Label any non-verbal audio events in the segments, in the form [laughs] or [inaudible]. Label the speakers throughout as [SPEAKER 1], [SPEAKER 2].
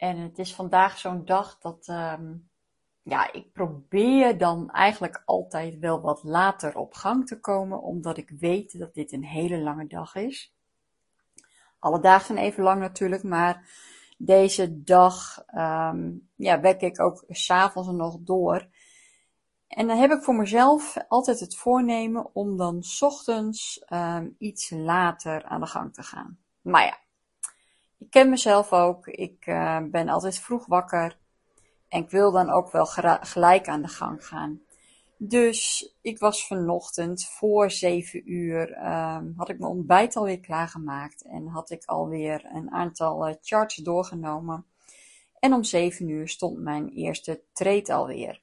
[SPEAKER 1] En het is vandaag zo'n dag dat ehm, ja, ik probeer dan eigenlijk altijd wel wat later op gang te komen, omdat ik weet dat dit een hele lange dag is. Alle dagen zijn even lang natuurlijk, maar deze dag um, ja, werk ik ook s'avonds nog door. En dan heb ik voor mezelf altijd het voornemen om dan ochtends um, iets later aan de gang te gaan. Maar ja, ik ken mezelf ook. Ik uh, ben altijd vroeg wakker. En ik wil dan ook wel gelijk aan de gang gaan. Dus ik was vanochtend voor 7 uur, um, had ik mijn ontbijt alweer klaargemaakt. En had ik alweer een aantal uh, charts doorgenomen. En om 7 uur stond mijn eerste trade alweer.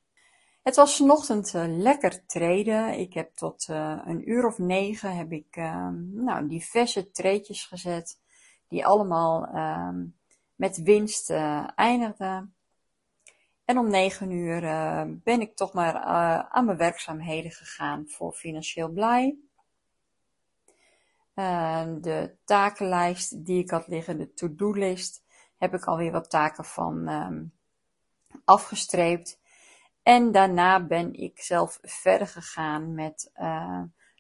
[SPEAKER 1] Het was vanochtend uh, lekker treden. Ik heb tot een uur of negen heb ik uh, nou, diverse treetjes gezet die allemaal um, met winst uh, eindigden. En om negen uur uh, ben ik toch maar uh, aan mijn werkzaamheden gegaan voor Financieel Blij. de takenlijst die ik had liggen, de to-do-list, heb ik alweer wat taken van um, afgestreept. En daarna ben ik zelf verder gegaan met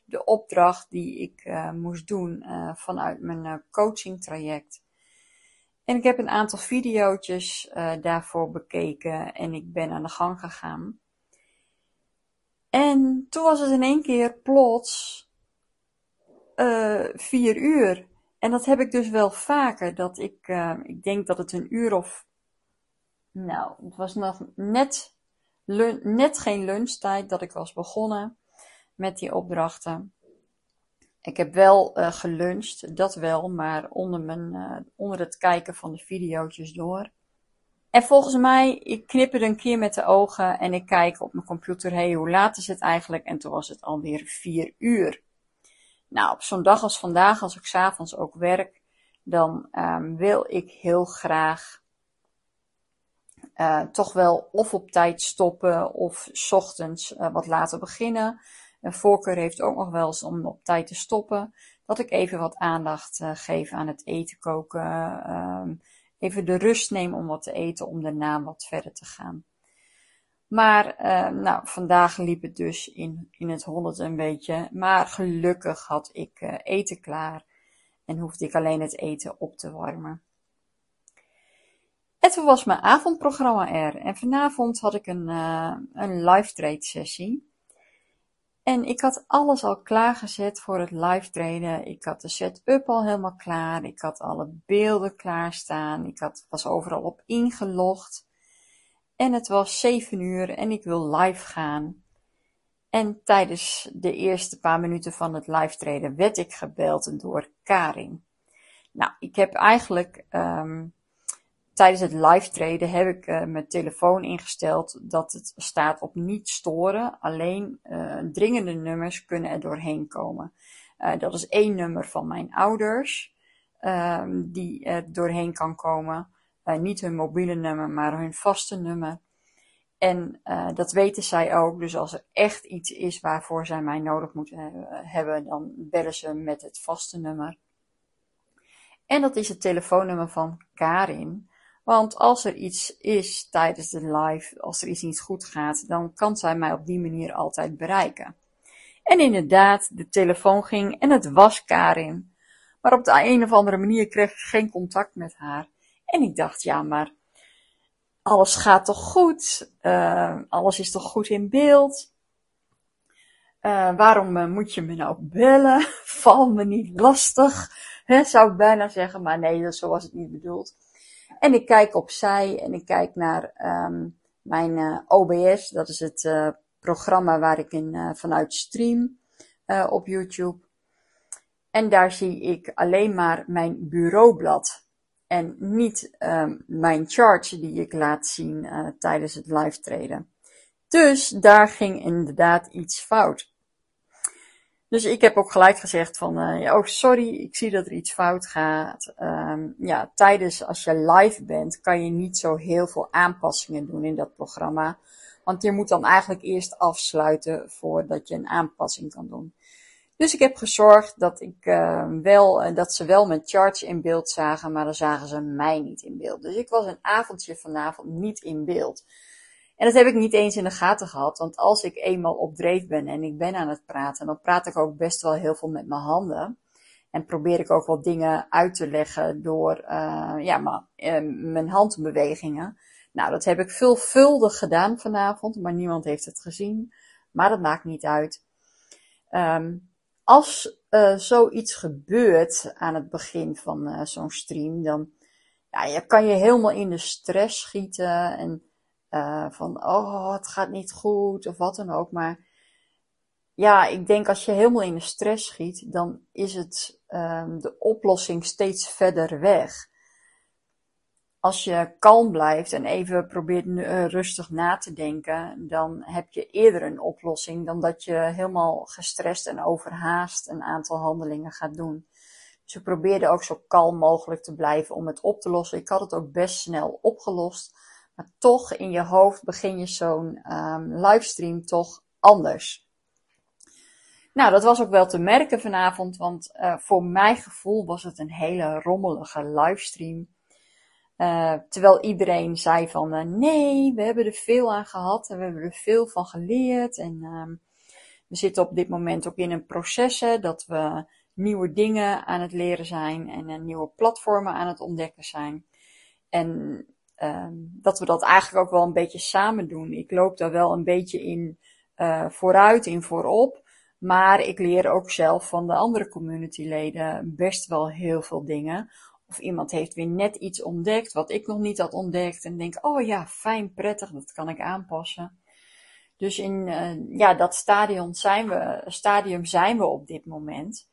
[SPEAKER 1] de opdracht die ik uh, moest doen uh, vanuit mijn uh, coaching traject. En ik heb een aantal video's daarvoor bekeken en ik ben aan de gang gegaan. En toen was het in één keer plots vier uur. En dat heb ik dus wel vaker, dat ik, ik denk dat het een uur of, nou, het was nog net, net geen lunchtijd dat ik was begonnen met die opdrachten. Ik heb wel uh, geluncht, dat wel, maar onder, mijn, uh, onder het kijken van de video's door. En volgens mij, ik knipper een keer met de ogen en ik kijk op mijn computer, hé, hoe laat is het eigenlijk? En toen was het alweer vier uur. Nou, op zo'n dag als vandaag, als ik s'avonds ook werk, dan um, wil ik heel graag uh, toch wel of op tijd stoppen of s ochtends wat later beginnen. Voorkeur heeft ook nog wel eens om op tijd te stoppen. Dat ik even wat aandacht uh, geef aan het eten koken. Uh, even de rust neem om wat te eten, om daarna wat verder te gaan. Maar uh, nou, vandaag liep het dus in, in het honderd een beetje. Maar gelukkig had ik uh, eten klaar. En hoefde ik alleen het eten op te warmen. En toen was mijn avondprogramma er. En vanavond had ik een, een live trade sessie. En ik had alles al klaargezet voor het live trainen. Ik had de setup al helemaal klaar. Ik had alle beelden klaarstaan. Ik had, was overal op ingelogd. En het was 7 uur en ik wil live gaan. En tijdens de eerste paar minuten van het live trainen werd ik gebeld door Karin. Nou, ik heb eigenlijk um, tijdens het live treden heb ik uh, mijn telefoon ingesteld dat het staat op niet storen. Alleen uh, dringende nummers kunnen er doorheen komen. Uh, dat is één nummer van mijn ouders ehm, die er doorheen kan komen. niet hun mobiele nummer, maar hun vaste nummer. En dat weten zij ook. Dus als er echt iets is waarvoor zij mij nodig moeten hebben, dan bellen ze met het vaste nummer. En dat is het telefoonnummer van Karin. Want als er iets is tijdens de live, als er iets niet goed gaat, dan kan zij mij op die manier altijd bereiken. En inderdaad, de telefoon ging en het was Karin. Maar op de een of andere manier kreeg ik geen contact met haar. En ik dacht, ja, maar alles gaat toch goed? Uh, alles is toch goed in beeld? Uh, waarom uh, moet je me nou bellen? [laughs] Val me niet lastig, hè, zou ik bijna zeggen. Maar nee, zo was het niet bedoeld. En ik kijk opzij en ik kijk naar um, mijn uh, OBS. Dat is het uh, programma waar ik in, uh, vanuit stream op YouTube. En daar zie ik alleen maar mijn bureaublad. En niet um, mijn charge die ik laat zien tijdens het live treden. Dus daar ging inderdaad iets fout. Dus ik heb ook gelijk gezegd van, uh, oh sorry, ik zie dat er iets fout gaat. Um, ja, tijdens als je live bent, kan je niet zo heel veel aanpassingen doen in dat programma. Want je moet dan eigenlijk eerst afsluiten voordat je een aanpassing kan doen. Dus ik heb gezorgd dat, ik, uh, wel, dat ze wel mijn charts in beeld zagen, maar dan zagen ze mij niet in beeld. Dus ik was een avondje vanavond niet in beeld. En dat heb ik niet eens in de gaten gehad, want als ik eenmaal op dreef ben en ik ben aan het praten, dan praat ik ook best wel heel veel met mijn handen. En probeer ik ook wel dingen uit te leggen door uh, ja, maar, uh, mijn handbewegingen. Nou, dat heb ik veelvuldig gedaan vanavond, maar niemand heeft het gezien. Maar dat maakt niet uit. Um, als uh, zoiets gebeurt aan het begin van zo'n stream, dan ja, je kan je helemaal in de stress schieten en uh, van, oh, het gaat niet goed of wat dan ook. Maar ja, ik denk als je helemaal in de stress schiet, dan is het um, de oplossing steeds verder weg als je kalm blijft en even probeert uh, rustig na te denken, dan heb je eerder een oplossing dan dat je helemaal gestrest en overhaast een aantal handelingen gaat doen. Dus ik probeerde ook zo kalm mogelijk te blijven om het op te lossen. Ik had het ook best snel opgelost, maar toch in je hoofd begin je zo'n um, livestream toch anders. Nou, dat was ook wel te merken vanavond, want uh, voor mijn gevoel was het een hele rommelige livestream. Uh, terwijl iedereen zei van uh, nee, we hebben er veel aan gehad en we hebben er veel van geleerd. En uh, we zitten op dit moment ook in een proces dat we nieuwe dingen aan het leren zijn en nieuwe platformen aan het ontdekken zijn. En ehm, dat we dat eigenlijk ook wel een beetje samen doen. Ik loop daar wel een beetje in uh, vooruit, in voorop. Maar ik leer ook zelf van de andere communityleden best wel heel veel dingen of iemand heeft weer net iets ontdekt wat ik nog niet had ontdekt. En denk, oh ja, fijn, prettig, dat kan ik aanpassen. Dus in uh, ja, dat stadium zijn, we, stadium zijn we op dit moment.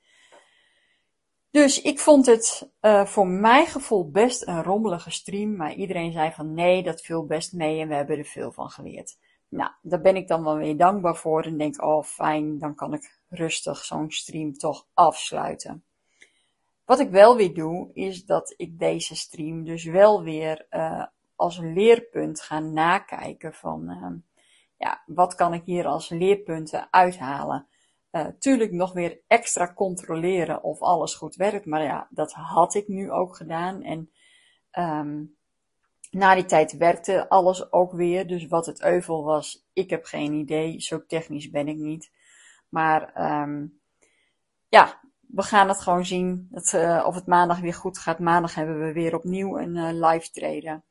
[SPEAKER 1] Dus ik vond het uh, voor mijn gevoel best een rommelige stream. Maar iedereen zei van nee, dat viel best mee en we hebben er veel van geleerd. Nou, daar ben ik dan wel weer dankbaar voor en denk, oh fijn, dan kan ik rustig zo'n stream toch afsluiten. Wat ik wel weer doe, is dat ik deze stream dus wel weer uh, als leerpunt ga nakijken van, uh, ja, wat kan ik hier als leerpunten uithalen? Uh, tuurlijk nog weer extra controleren of alles goed werkt, maar ja, dat had ik nu ook gedaan. En um, na die tijd werkte alles ook weer, dus wat het euvel was, ik heb geen idee, zo technisch ben ik niet. Maar um, ja, we gaan het gewoon zien. Dat, uh, of het maandag weer goed gaat. Maandag hebben we weer opnieuw een uh, live treden.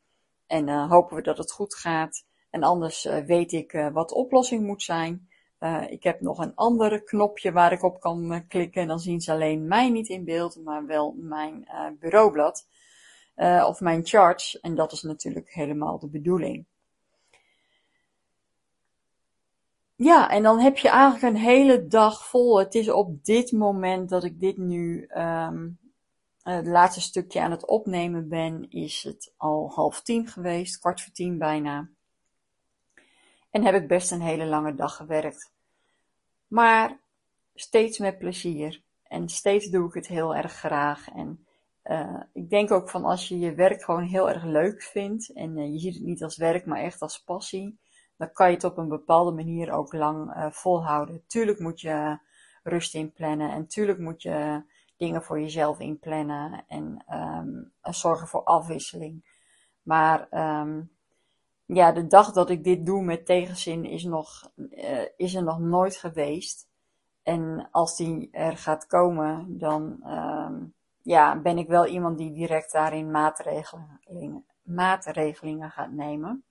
[SPEAKER 1] En hopen we dat het goed gaat. En anders weet ik wat de oplossing moet zijn. Ik heb nog een ander knopje waar ik op kan klikken. En dan zien ze alleen mij niet in beeld, maar wel mijn bureaublad. of mijn charts. En dat is natuurlijk helemaal de bedoeling. Ja, en dan heb je eigenlijk een hele dag vol. Het is op dit moment dat ik dit nu, um, het laatste stukje aan het opnemen ben, is het al half tien geweest, kwart voor tien bijna. En heb ik best een hele lange dag gewerkt. Maar steeds met plezier. En steeds doe ik het heel erg graag. En uh, ik denk ook van als je je werk gewoon heel erg leuk vindt. En uh, je ziet het niet als werk, maar echt als passie dan kan je het op een bepaalde manier ook lang uh, volhouden. Tuurlijk moet je rust inplannen en tuurlijk moet je dingen voor jezelf inplannen en um, zorgen voor afwisseling. Maar um, ja, de dag dat ik dit doe met tegenzin is, nog, uh, is er nog nooit geweest. En als die er gaat komen, dan um, ja, ben ik wel iemand die direct daarin maatregelingen, maatregelingen gaat nemen.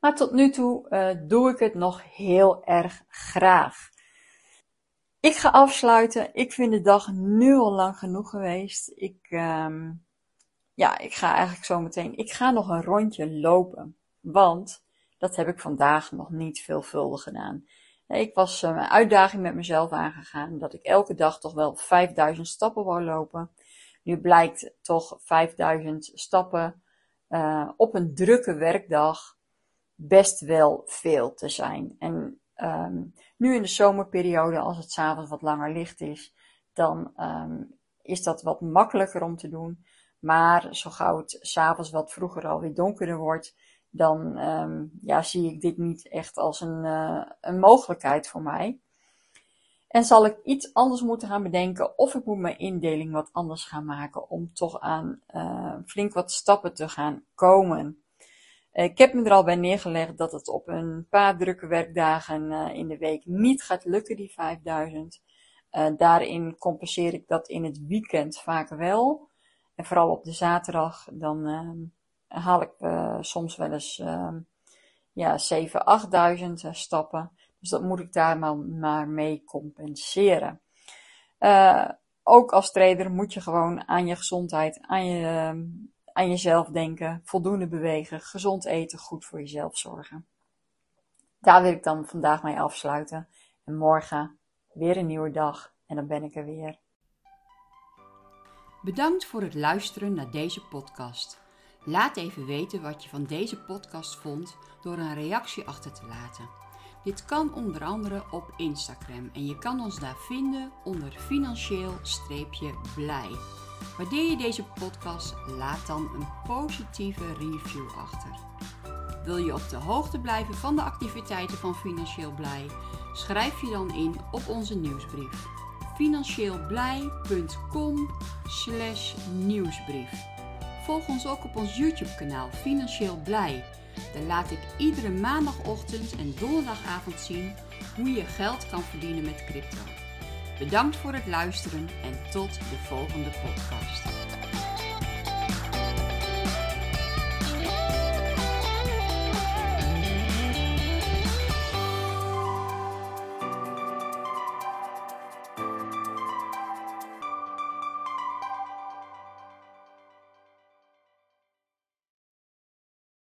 [SPEAKER 1] Maar tot nu toe uh, doe ik het nog heel erg graag. Ik ga afsluiten. Ik vind de dag nu al lang genoeg geweest. Ik, um, ja, ik ga eigenlijk zo meteen. Ik ga nog een rondje lopen. Want dat heb ik vandaag nog niet veelvuldig gedaan. Ik was uh, mijn uitdaging met mezelf aangegaan dat ik elke dag toch wel 5000 stappen wou lopen. Nu blijkt toch 5000 stappen uh, op een drukke werkdag best wel veel te zijn. En um, nu in de zomerperiode, als het s'avonds wat langer licht is, dan um, is dat wat makkelijker om te doen. Maar zo gauw het s'avonds wat vroeger alweer donkerder wordt, dan um, ja, zie ik dit niet echt als een, uh, een mogelijkheid voor mij. En zal ik iets anders moeten gaan bedenken of ik moet mijn indeling wat anders gaan maken om toch aan uh, flink wat stappen te gaan komen. Ik heb me er al bij neergelegd dat het op een paar drukke werkdagen uh, in de week niet gaat lukken, die 5000. Uh, daarin compenseer ik dat in het weekend vaak wel. En vooral op de zaterdag, dan uh, haal ik uh, soms wel eens uh, ja, 7.000, 8.000 stappen. Dus dat moet ik daar maar, maar mee compenseren. ook als trader moet je gewoon aan je gezondheid, aan, je, aan jezelf denken, voldoende bewegen, gezond eten, goed voor jezelf zorgen. Daar wil ik dan vandaag mee afsluiten. En morgen weer een nieuwe dag en dan ben ik er weer.
[SPEAKER 2] Bedankt voor het luisteren naar deze podcast. Laat even weten wat je van deze podcast vond door een reactie achter te laten. Dit kan onder andere op Instagram en je kan ons daar vinden onder financieel-blij. Waardeer je deze podcast, laat dan een positieve review achter. Wil je op de hoogte blijven van de activiteiten van Financieel Blij? Schrijf je dan in op onze nieuwsbrief financieelblij.com slash nieuwsbrief. Volg ons ook op ons YouTube kanaal Financieel Blij. Daar laat ik iedere maandagochtend en donderdagavond zien hoe je geld kan verdienen met crypto. Bedankt voor het luisteren en tot de volgende podcast.